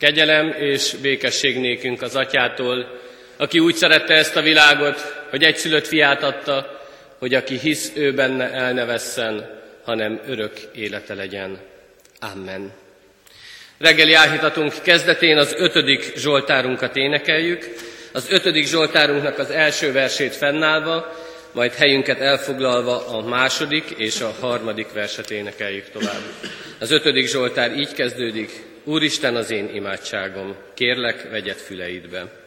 Kegyelem és békesség nékünk az atyától, aki úgy szerette ezt a világot, hogy egyszülött fiát adta, hogy aki hisz ő benne el ne vesszen, hanem örök élete legyen. Amen. Reggeli áhítatunk kezdetén az ötödik Zsoltárunkat énekeljük, az ötödik Zsoltárunknak az első versét fennállva, majd helyünket elfoglalva a második és a harmadik verset énekeljük tovább. Az ötödik Zsoltár így kezdődik, Úristen az én imádságom, kérlek, vegyed füleidbe.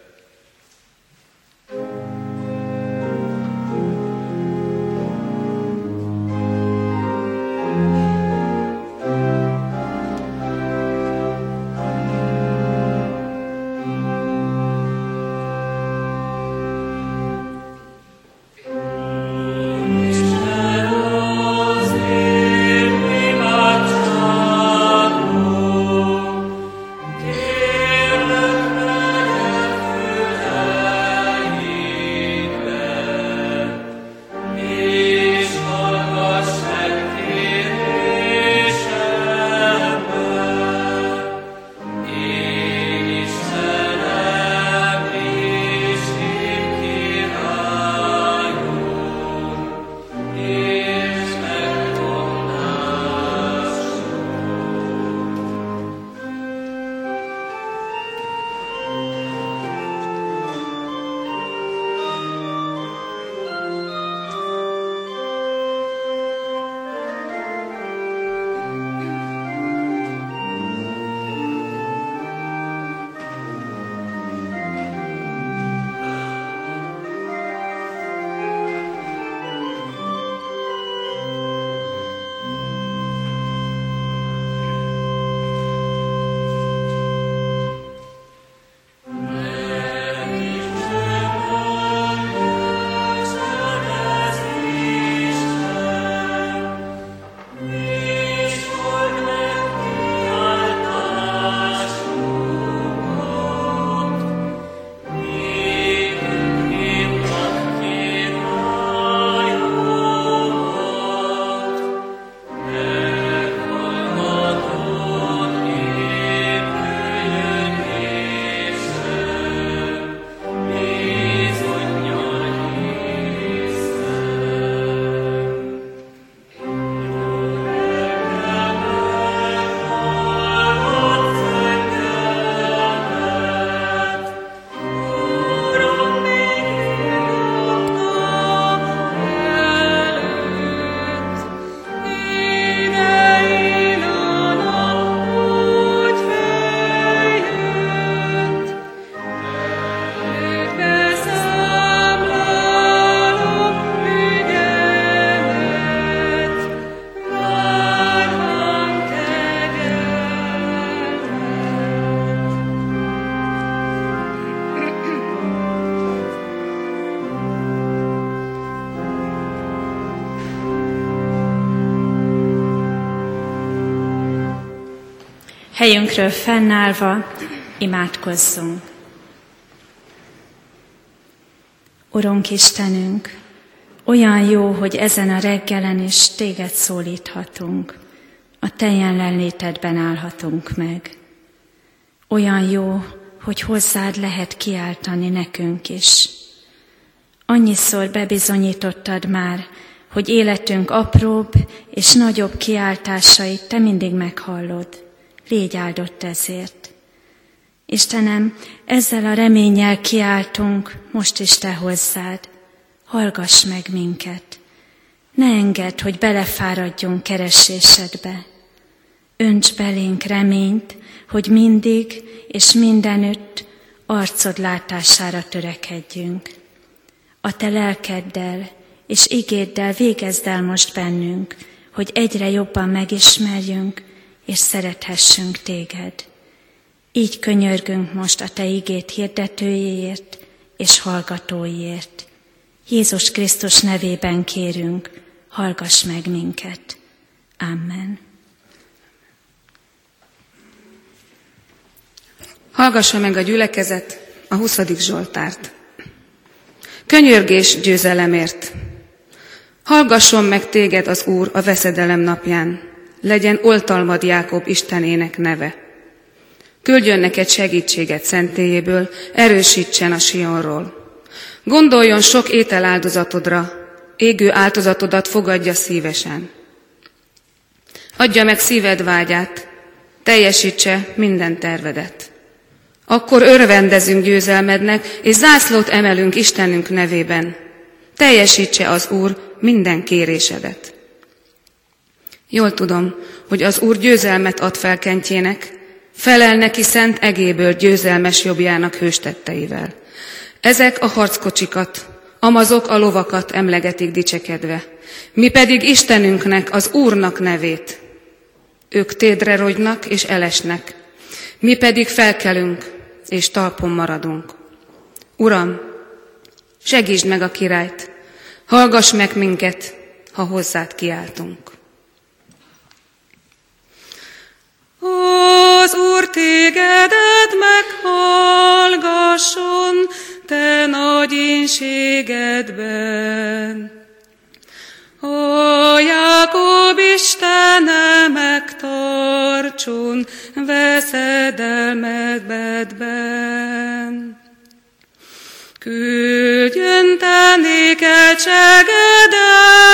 Helyünkről fennállva imádkozzunk. Urunk Istenünk, olyan jó, hogy ezen a reggelen is téged szólíthatunk, a te jelenlétedben állhatunk meg. Olyan jó, hogy hozzád lehet kiáltani nekünk is. Annyiszor bebizonyítottad már, hogy életünk apróbb és nagyobb kiáltásait te mindig meghallod légy áldott ezért. Istenem, ezzel a reménnyel kiáltunk most is Te hozzád. Hallgass meg minket. Ne engedd, hogy belefáradjunk keresésedbe. Önts belénk reményt, hogy mindig és mindenütt arcod látására törekedjünk. A Te lelkeddel és igéddel végezd el most bennünk, hogy egyre jobban megismerjünk, és szerethessünk téged. Így könyörgünk most a Te igét hirdetőjéért és hallgatóiért. Jézus Krisztus nevében kérünk, hallgass meg minket. Amen. Hallgassa meg a gyülekezet a 20. Zsoltárt. Könyörgés győzelemért. Hallgasson meg téged az Úr a veszedelem napján legyen oltalmad Jákob Istenének neve. Küldjön neked segítséget szentélyéből, erősítsen a Sionról. Gondoljon sok étel áldozatodra, égő áldozatodat fogadja szívesen. Adja meg szíved vágyát, teljesítse minden tervedet. Akkor örvendezünk győzelmednek, és zászlót emelünk Istenünk nevében. Teljesítse az Úr minden kérésedet. Jól tudom, hogy az Úr győzelmet ad felkentjének, felel neki szent egéből győzelmes jobbjának hőstetteivel. Ezek a harckocsikat, amazok a lovakat emlegetik dicsekedve, mi pedig Istenünknek, az Úrnak nevét. Ők tédre rogynak és elesnek, mi pedig felkelünk és talpon maradunk. Uram, segítsd meg a királyt, hallgass meg minket, ha hozzád kiáltunk. Az Úr tégedet meghallgasson, te nagyínségedben. Ó, Jákob Istene megtartson veszedelmedben. Küldjön te néked segedelmet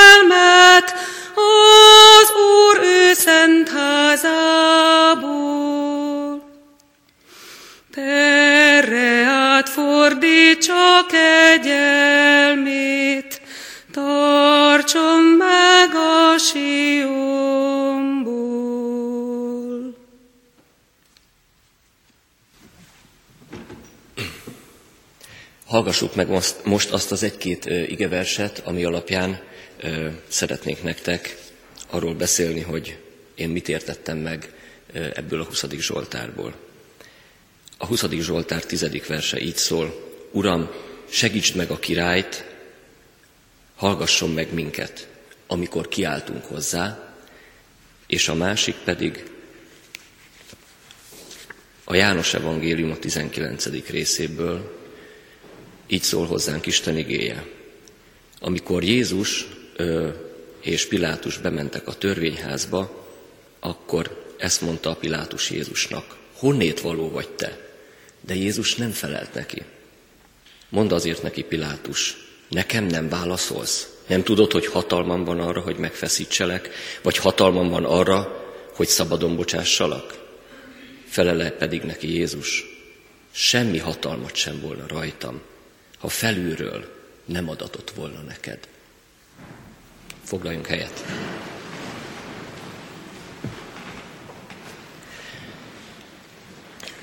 Hallgassuk meg most, most azt az egy-két igeverset, ami alapján szeretnék nektek arról beszélni, hogy én mit értettem meg ebből a 20. Zsoltárból. A 20. Zsoltár 10. verse így szól, Uram, segítsd meg a királyt, hallgasson meg minket, amikor kiáltunk hozzá, és a másik pedig a János Evangélium a 19. részéből így szól hozzánk Isten igéje. Amikor Jézus ö, és Pilátus bementek a törvényházba, akkor ezt mondta a Pilátus Jézusnak, honnét való vagy te? De Jézus nem felelt neki. Mondd azért neki Pilátus, nekem nem válaszolsz? Nem tudod, hogy hatalmam van arra, hogy megfeszítselek, vagy hatalmam van arra, hogy szabadon bocsássalak? Felele pedig neki Jézus, semmi hatalmat sem volna rajtam, ha felülről nem adatott volna neked. Foglaljunk helyet.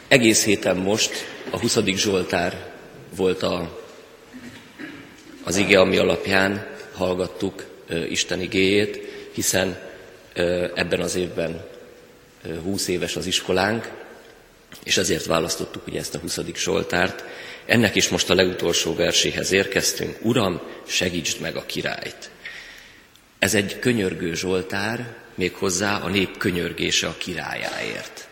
Egész héten most a 20. Zsoltár volt a, az ige, ami alapján hallgattuk Isten igéjét, hiszen ebben az évben 20 éves az iskolánk, és ezért választottuk ugye ezt a 20. Zsoltárt. Ennek is most a legutolsó verséhez érkeztünk. Uram, segítsd meg a királyt! Ez egy könyörgő Zsoltár, méghozzá a nép könyörgése a királyáért.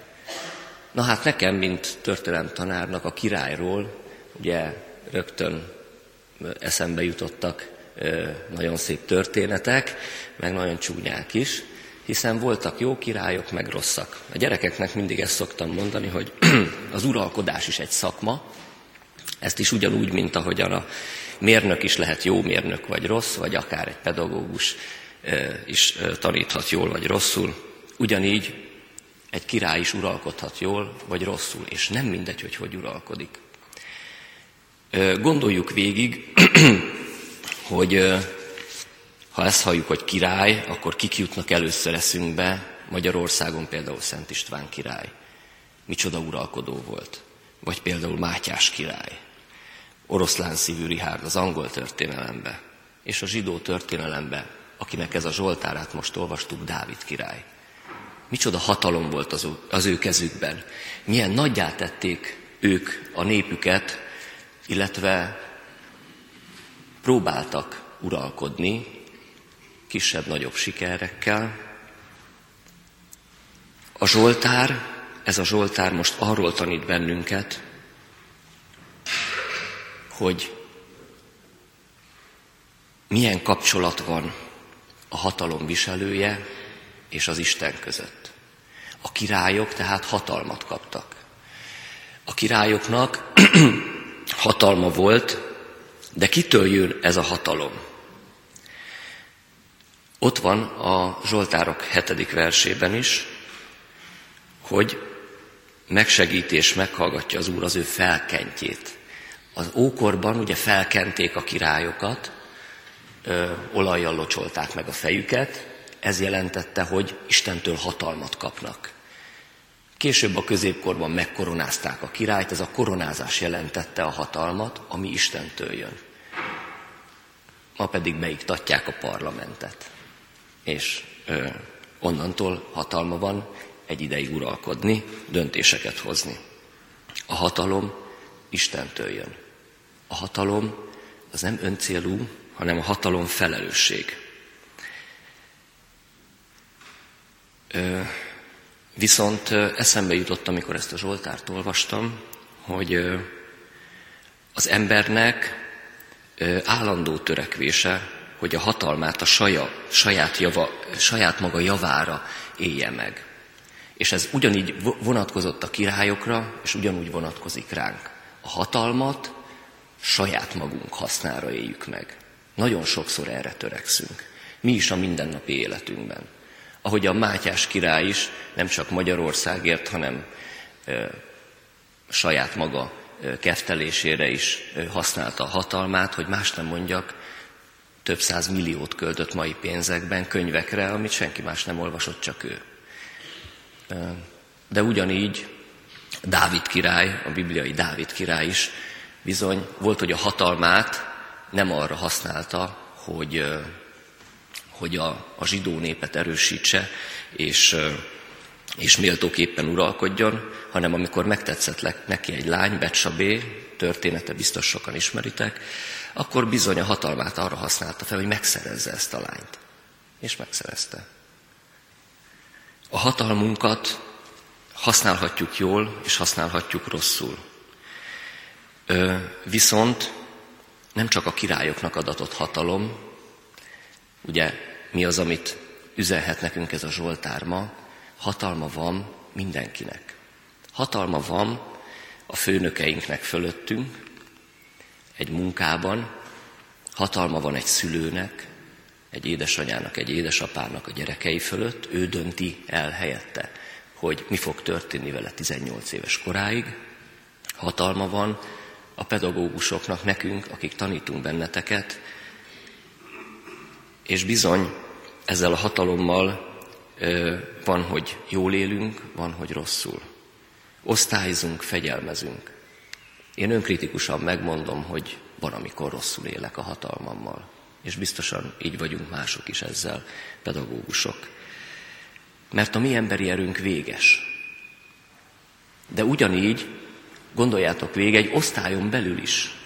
Na hát nekem, mint történelem tanárnak a királyról, ugye rögtön eszembe jutottak nagyon szép történetek, meg nagyon csúnyák is, hiszen voltak jó királyok, meg rosszak. A gyerekeknek mindig ezt szoktam mondani, hogy az uralkodás is egy szakma, ezt is ugyanúgy, mint ahogyan a mérnök is lehet jó mérnök vagy rossz, vagy akár egy pedagógus is taníthat jól vagy rosszul. Ugyanígy egy király is uralkodhat jól vagy rosszul, és nem mindegy, hogy hogy uralkodik. Gondoljuk végig, hogy ha ezt halljuk, hogy király, akkor kik jutnak először eszünkbe, Magyarországon például Szent István király. Micsoda uralkodó volt. Vagy például Mátyás király. Oroszlán szívű Rihárd az angol történelembe, és a zsidó történelembe, akinek ez a Zsoltárát most olvastuk, Dávid király. Micsoda hatalom volt az, az ő kezükben. Milyen nagyjá tették ők a népüket, illetve próbáltak uralkodni kisebb-nagyobb sikerekkel. A Zsoltár, ez a Zsoltár most arról tanít bennünket, hogy milyen kapcsolat van a hatalom viselője és az Isten között. A királyok tehát hatalmat kaptak. A királyoknak hatalma volt, de kitől jön ez a hatalom? Ott van a Zsoltárok hetedik versében is, hogy megsegíti és meghallgatja az Úr az ő felkentjét. Az ókorban ugye felkenték a királyokat, ö, olajjal locsolták meg a fejüket, ez jelentette, hogy Istentől hatalmat kapnak. Később a középkorban megkoronázták a királyt, ez a koronázás jelentette a hatalmat, ami Istentől jön. Ma pedig beiktatják a parlamentet, és ö, onnantól hatalma van egy ideig uralkodni, döntéseket hozni. A hatalom Istentől jön. A hatalom az nem öncélú, hanem a hatalom felelősség. Viszont eszembe jutott, amikor ezt a Zsoltárt olvastam, hogy az embernek állandó törekvése, hogy a hatalmát a saja, saját, java, saját maga javára élje meg. És ez ugyanígy vonatkozott a királyokra, és ugyanúgy vonatkozik ránk. A hatalmat saját magunk hasznára éljük meg. Nagyon sokszor erre törekszünk. Mi is a mindennapi életünkben. Ahogy a Mátyás király is nem csak Magyarországért, hanem ö, saját maga ö, keftelésére is ö, használta a hatalmát, hogy más nem mondjak, több száz milliót költött mai pénzekben könyvekre, amit senki más nem olvasott, csak ő. De ugyanígy Dávid király, a bibliai Dávid király is bizony volt, hogy a hatalmát nem arra használta, hogy, hogy a, a zsidó népet erősítse, és, és méltóképpen uralkodjon, hanem amikor megtetszett neki egy lány, Betsabé, története biztos sokan ismeritek, akkor bizony a hatalmát arra használta fel, hogy megszerezze ezt a lányt. És megszerezte. A hatalmunkat használhatjuk jól, és használhatjuk rosszul. Viszont nem csak a királyoknak adatott hatalom, ugye mi az, amit üzenhet nekünk ez a Zsoltár ma, hatalma van mindenkinek. Hatalma van a főnökeinknek fölöttünk, egy munkában, hatalma van egy szülőnek, egy édesanyának, egy édesapának a gyerekei fölött, ő dönti el helyette, hogy mi fog történni vele 18 éves koráig. Hatalma van a pedagógusoknak, nekünk, akik tanítunk benneteket, és bizony ezzel a hatalommal van, hogy jól élünk, van, hogy rosszul. Osztályzunk, fegyelmezünk. Én önkritikusan megmondom, hogy van, amikor rosszul élek a hatalmammal. És biztosan így vagyunk mások is ezzel, pedagógusok. Mert a mi emberi erőnk véges. De ugyanígy, gondoljátok végig, egy osztályon belül is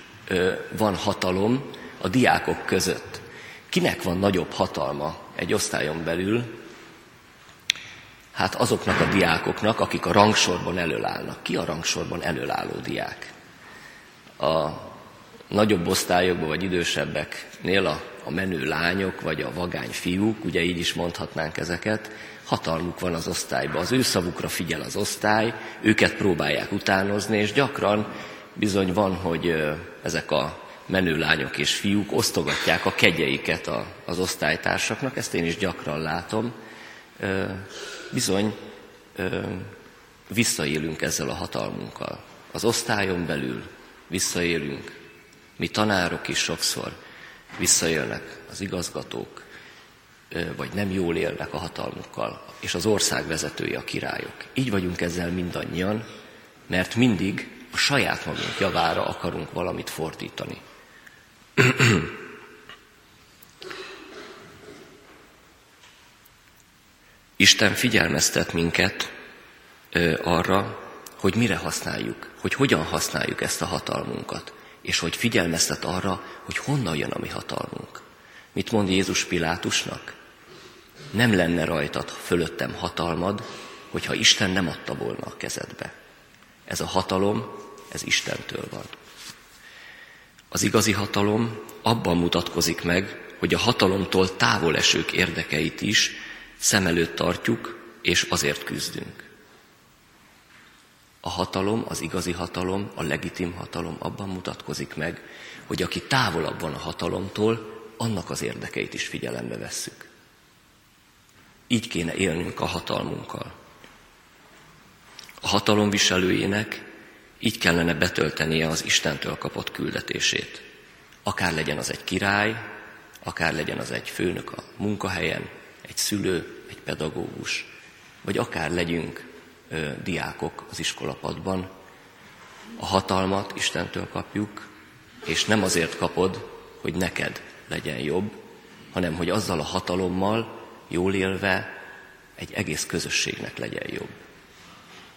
van hatalom a diákok között. Kinek van nagyobb hatalma egy osztályon belül? Hát azoknak a diákoknak, akik a rangsorban előállnak. Ki a rangsorban előálló diák? A nagyobb osztályokban vagy idősebbeknél a, a menő lányok vagy a vagány fiúk, ugye így is mondhatnánk ezeket, hatalmuk van az osztályban. Az ő szavukra figyel az osztály, őket próbálják utánozni, és gyakran bizony van, hogy ezek a menő lányok és fiúk osztogatják a kegyeiket az osztálytársaknak, ezt én is gyakran látom. Bizony visszaélünk ezzel a hatalmunkkal. Az osztályon belül visszaélünk, mi tanárok is sokszor visszaélnek az igazgatók, vagy nem jól élnek a hatalmukkal, és az ország vezetői a királyok. Így vagyunk ezzel mindannyian, mert mindig a saját magunk javára akarunk valamit fordítani. Isten figyelmeztet minket arra, hogy mire használjuk, hogy hogyan használjuk ezt a hatalmunkat és hogy figyelmeztet arra, hogy honnan jön a mi hatalmunk. Mit mond Jézus Pilátusnak? Nem lenne rajtad fölöttem hatalmad, hogyha Isten nem adta volna a kezedbe. Ez a hatalom, ez Istentől van. Az igazi hatalom abban mutatkozik meg, hogy a hatalomtól távol esők érdekeit is szem előtt tartjuk, és azért küzdünk. A hatalom, az igazi hatalom, a legitim hatalom abban mutatkozik meg, hogy aki távolabb van a hatalomtól, annak az érdekeit is figyelembe vesszük. Így kéne élnünk a hatalmunkkal. A hatalom viselőjének így kellene betöltenie az Istentől kapott küldetését. Akár legyen az egy király, akár legyen az egy főnök a munkahelyen, egy szülő, egy pedagógus, vagy akár legyünk diákok az iskolapadban. A hatalmat Istentől kapjuk, és nem azért kapod, hogy neked legyen jobb, hanem hogy azzal a hatalommal jól élve egy egész közösségnek legyen jobb.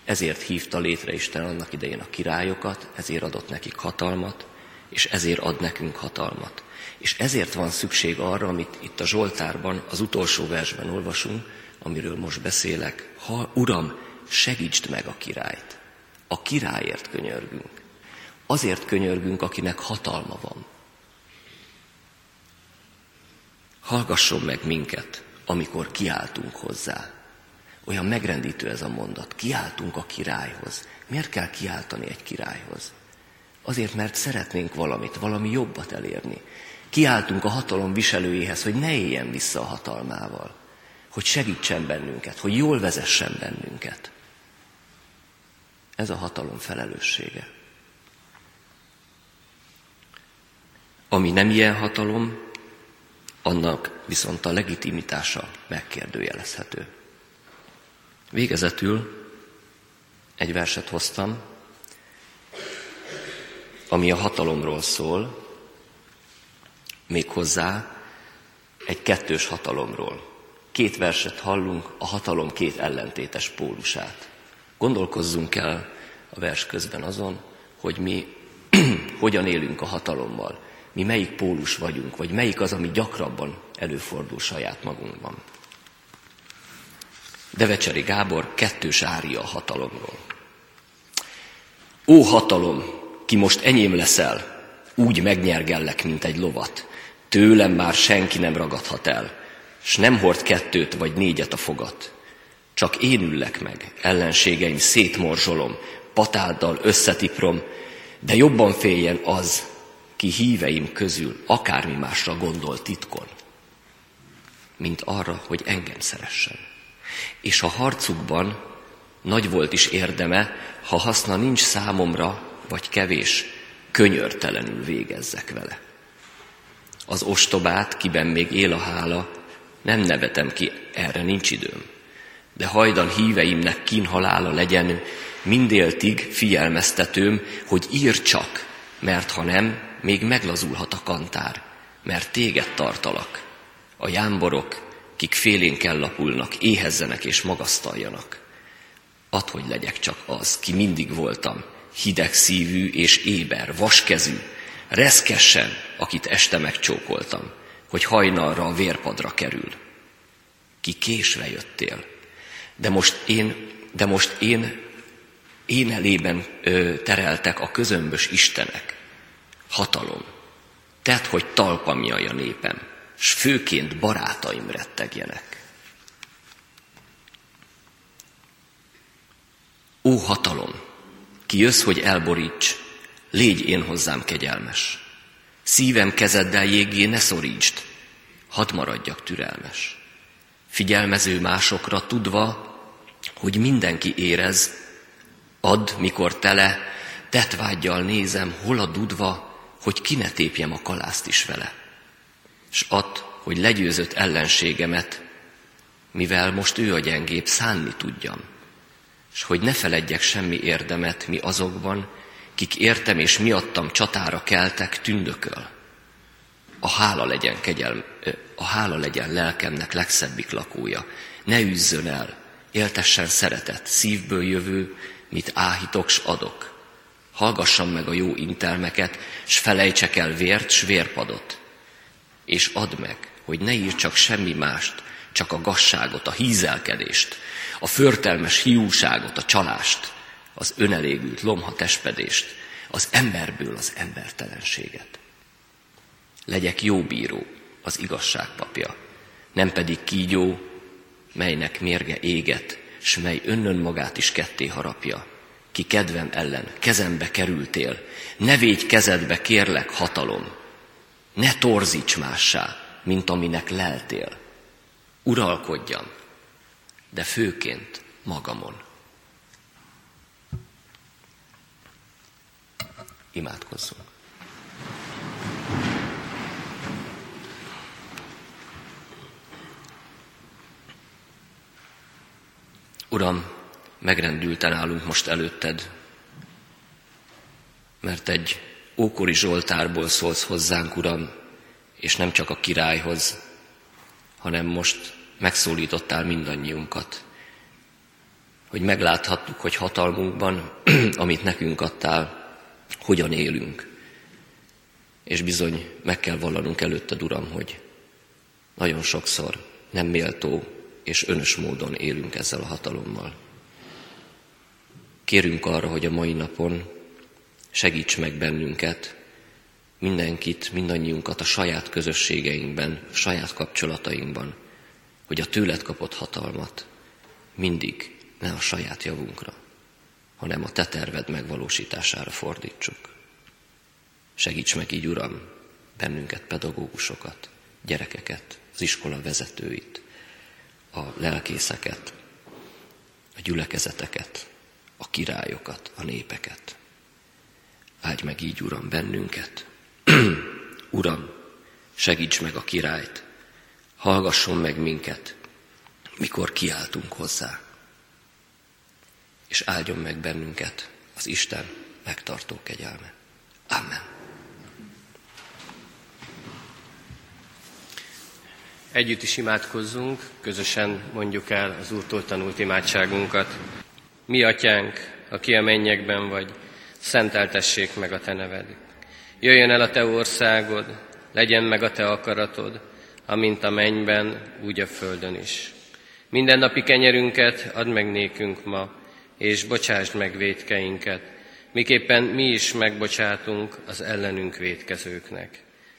Ezért hívta létre Isten annak idején a királyokat, ezért adott nekik hatalmat, és ezért ad nekünk hatalmat. És ezért van szükség arra, amit itt a Zsoltárban, az utolsó versben olvasunk, amiről most beszélek. Ha, Uram, segítsd meg a királyt. A királyért könyörgünk. Azért könyörgünk, akinek hatalma van. Hallgasson meg minket, amikor kiáltunk hozzá. Olyan megrendítő ez a mondat. Kiáltunk a királyhoz. Miért kell kiáltani egy királyhoz? Azért, mert szeretnénk valamit, valami jobbat elérni. Kiáltunk a hatalom viselőjéhez, hogy ne éljen vissza a hatalmával, hogy segítsen bennünket, hogy jól vezessen bennünket. Ez a hatalom felelőssége. Ami nem ilyen hatalom, annak viszont a legitimitása megkérdőjelezhető. Végezetül egy verset hoztam, ami a hatalomról szól, méghozzá egy kettős hatalomról. Két verset hallunk, a hatalom két ellentétes pólusát. Gondolkozzunk el a vers közben azon, hogy mi hogyan élünk a hatalommal, mi melyik pólus vagyunk, vagy melyik az, ami gyakrabban előfordul saját magunkban. Devecseri Gábor kettős ária a hatalomról. Ó hatalom, ki most enyém leszel, úgy megnyergellek, mint egy lovat. Tőlem már senki nem ragadhat el, s nem hord kettőt vagy négyet a fogat. Csak én üllek meg, ellenségeim szétmorzsolom, patáddal összetiprom, de jobban féljen az, ki híveim közül akármi másra gondol titkon, mint arra, hogy engem szeressen. És a harcukban nagy volt is érdeme, ha haszna nincs számomra, vagy kevés, könyörtelenül végezzek vele. Az ostobát, kiben még él a hála, nem nevetem ki, erre nincs időm. De hajdan híveimnek kínhalála legyen, mindéltig figyelmeztetőm, hogy ír csak, mert ha nem, még meglazulhat a kantár, mert téged tartalak. A jámborok, kik félén lapulnak, éhezzenek és magasztaljanak. Add, hogy legyek csak az, ki mindig voltam, hideg szívű és éber, vaskezű, reszkessen, akit este megcsókoltam, hogy hajnalra a vérpadra kerül. Ki késve jöttél, de most én, de most én, én elében ö, tereltek a közömbös istenek, hatalom. Tedd, hogy talpamjaj a népem, s főként barátaim rettegjenek. Ó hatalom, ki jössz, hogy elboríts, légy én hozzám kegyelmes. Szívem kezeddel jégé ne szorítsd, hadd maradjak türelmes. Figyelmező másokra tudva, hogy mindenki érez, add, mikor tele, tetvágyjal nézem, hol a dudva, hogy ki ne tépjem a kalászt is vele. S add, hogy legyőzött ellenségemet, mivel most ő a gyengébb, szánni tudjam, és hogy ne feledjek semmi érdemet mi azokban, kik értem és miattam csatára keltek, tündököl. A hála legyen kegyelm, a hála legyen lelkemnek legszebbik lakója. Ne üzzön el, éltessen szeretet, szívből jövő, mit áhítok s adok hallgassam meg a jó intelmeket, s felejtsek el vért, s vérpadot. És add meg, hogy ne ír csak semmi mást, csak a gasságot, a hízelkedést, a förtelmes hiúságot, a csalást, az önelégült lomha tespedést, az emberből az embertelenséget. Legyek jó bíró, az igazság papja, nem pedig kígyó, melynek mérge éget, s mely önnön magát is ketté harapja, ki kedvem ellen kezembe kerültél, ne védj kezedbe, kérlek, hatalom, ne torzíts mássá, mint aminek leltél. Uralkodjam, de főként magamon. Imádkozzunk. Uram, megrendülten állunk most előtted, mert egy ókori Zsoltárból szólsz hozzánk, Uram, és nem csak a királyhoz, hanem most megszólítottál mindannyiunkat, hogy megláthattuk, hogy hatalmunkban, amit nekünk adtál, hogyan élünk. És bizony meg kell vallanunk előtted, Uram, hogy nagyon sokszor nem méltó és önös módon élünk ezzel a hatalommal. Kérünk arra, hogy a mai napon segíts meg bennünket, mindenkit, mindannyiunkat a saját közösségeinkben, a saját kapcsolatainkban, hogy a tőled kapott hatalmat mindig ne a saját javunkra, hanem a te terved megvalósítására fordítsuk. Segíts meg így, Uram, bennünket, pedagógusokat, gyerekeket, az iskola vezetőit, a lelkészeket, a gyülekezeteket, a királyokat, a népeket. Áldj meg így, Uram, bennünket. Uram, segíts meg a királyt, hallgasson meg minket, mikor kiáltunk hozzá. És áldjon meg bennünket az Isten megtartó kegyelme. Amen. Együtt is imádkozzunk, közösen mondjuk el az Úrtól tanult imádságunkat. Mi, Atyánk, aki a mennyekben vagy, szenteltessék meg a Te neved. Jöjjön el a Te országod, legyen meg a Te akaratod, amint a mennyben, úgy a földön is. Minden napi kenyerünket add meg nékünk ma, és bocsásd meg védkeinket, miképpen mi is megbocsátunk az ellenünk védkezőknek.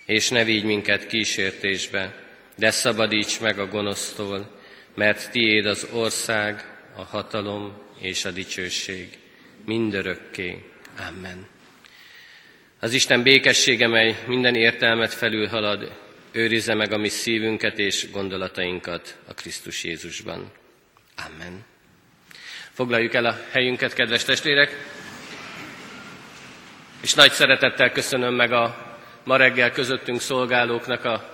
És ne vigy minket kísértésbe, de szabadíts meg a gonosztól, mert tiéd az ország, a hatalom és a dicsőség mindörökké. Amen. Az Isten békessége, mely minden értelmet felülhalad, őrizze meg a mi szívünket és gondolatainkat a Krisztus Jézusban. Amen. Foglaljuk el a helyünket, kedves testvérek, és nagy szeretettel köszönöm meg a ma reggel közöttünk szolgálóknak a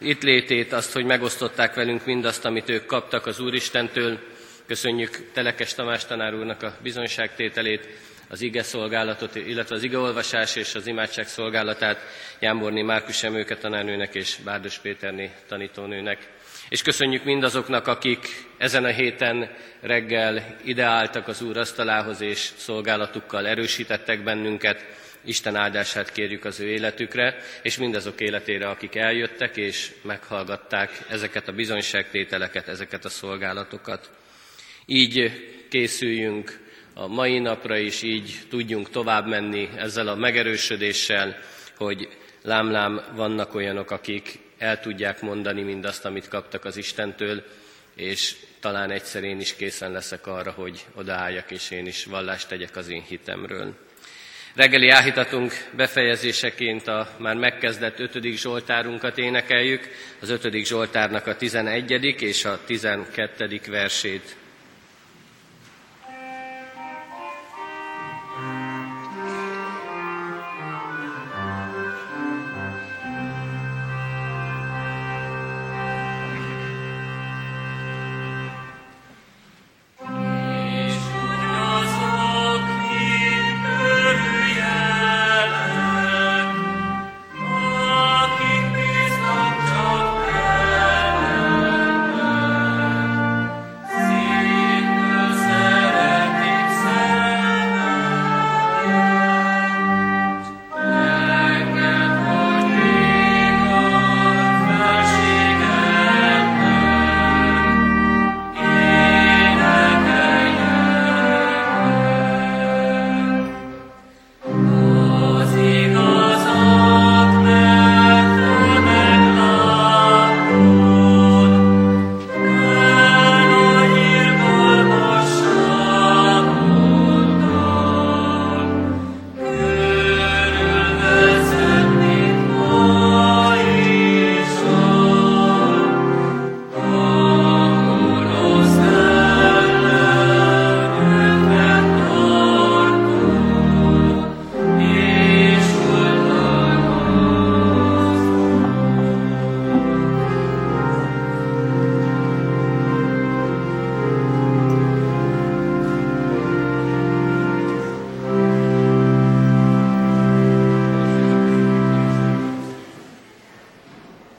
itt létét, azt, hogy megosztották velünk mindazt, amit ők kaptak az Úristentől. Köszönjük Telekes Tamás tanár úrnak a bizonyságtételét, az ige szolgálatot, illetve az igeolvasás és az imádság szolgálatát Jámborni Márkus Emőke tanárnőnek és Bárdos Péterné tanítónőnek. És köszönjük mindazoknak, akik ezen a héten reggel ideáltak az Úr asztalához, és szolgálatukkal erősítettek bennünket. Isten áldását kérjük az ő életükre, és mindazok életére, akik eljöttek és meghallgatták ezeket a bizonyságtételeket, ezeket a szolgálatokat. Így készüljünk a mai napra is, így tudjunk tovább menni ezzel a megerősödéssel, hogy lámlám vannak olyanok, akik el tudják mondani mindazt, amit kaptak az Istentől, és talán egyszer én is készen leszek arra, hogy odaálljak, és én is vallást tegyek az én hitemről. Reggeli áhítatunk befejezéseként a már megkezdett ötödik Zsoltárunkat énekeljük, az ötödik Zsoltárnak a tizenegyedik és a tizenkettődik versét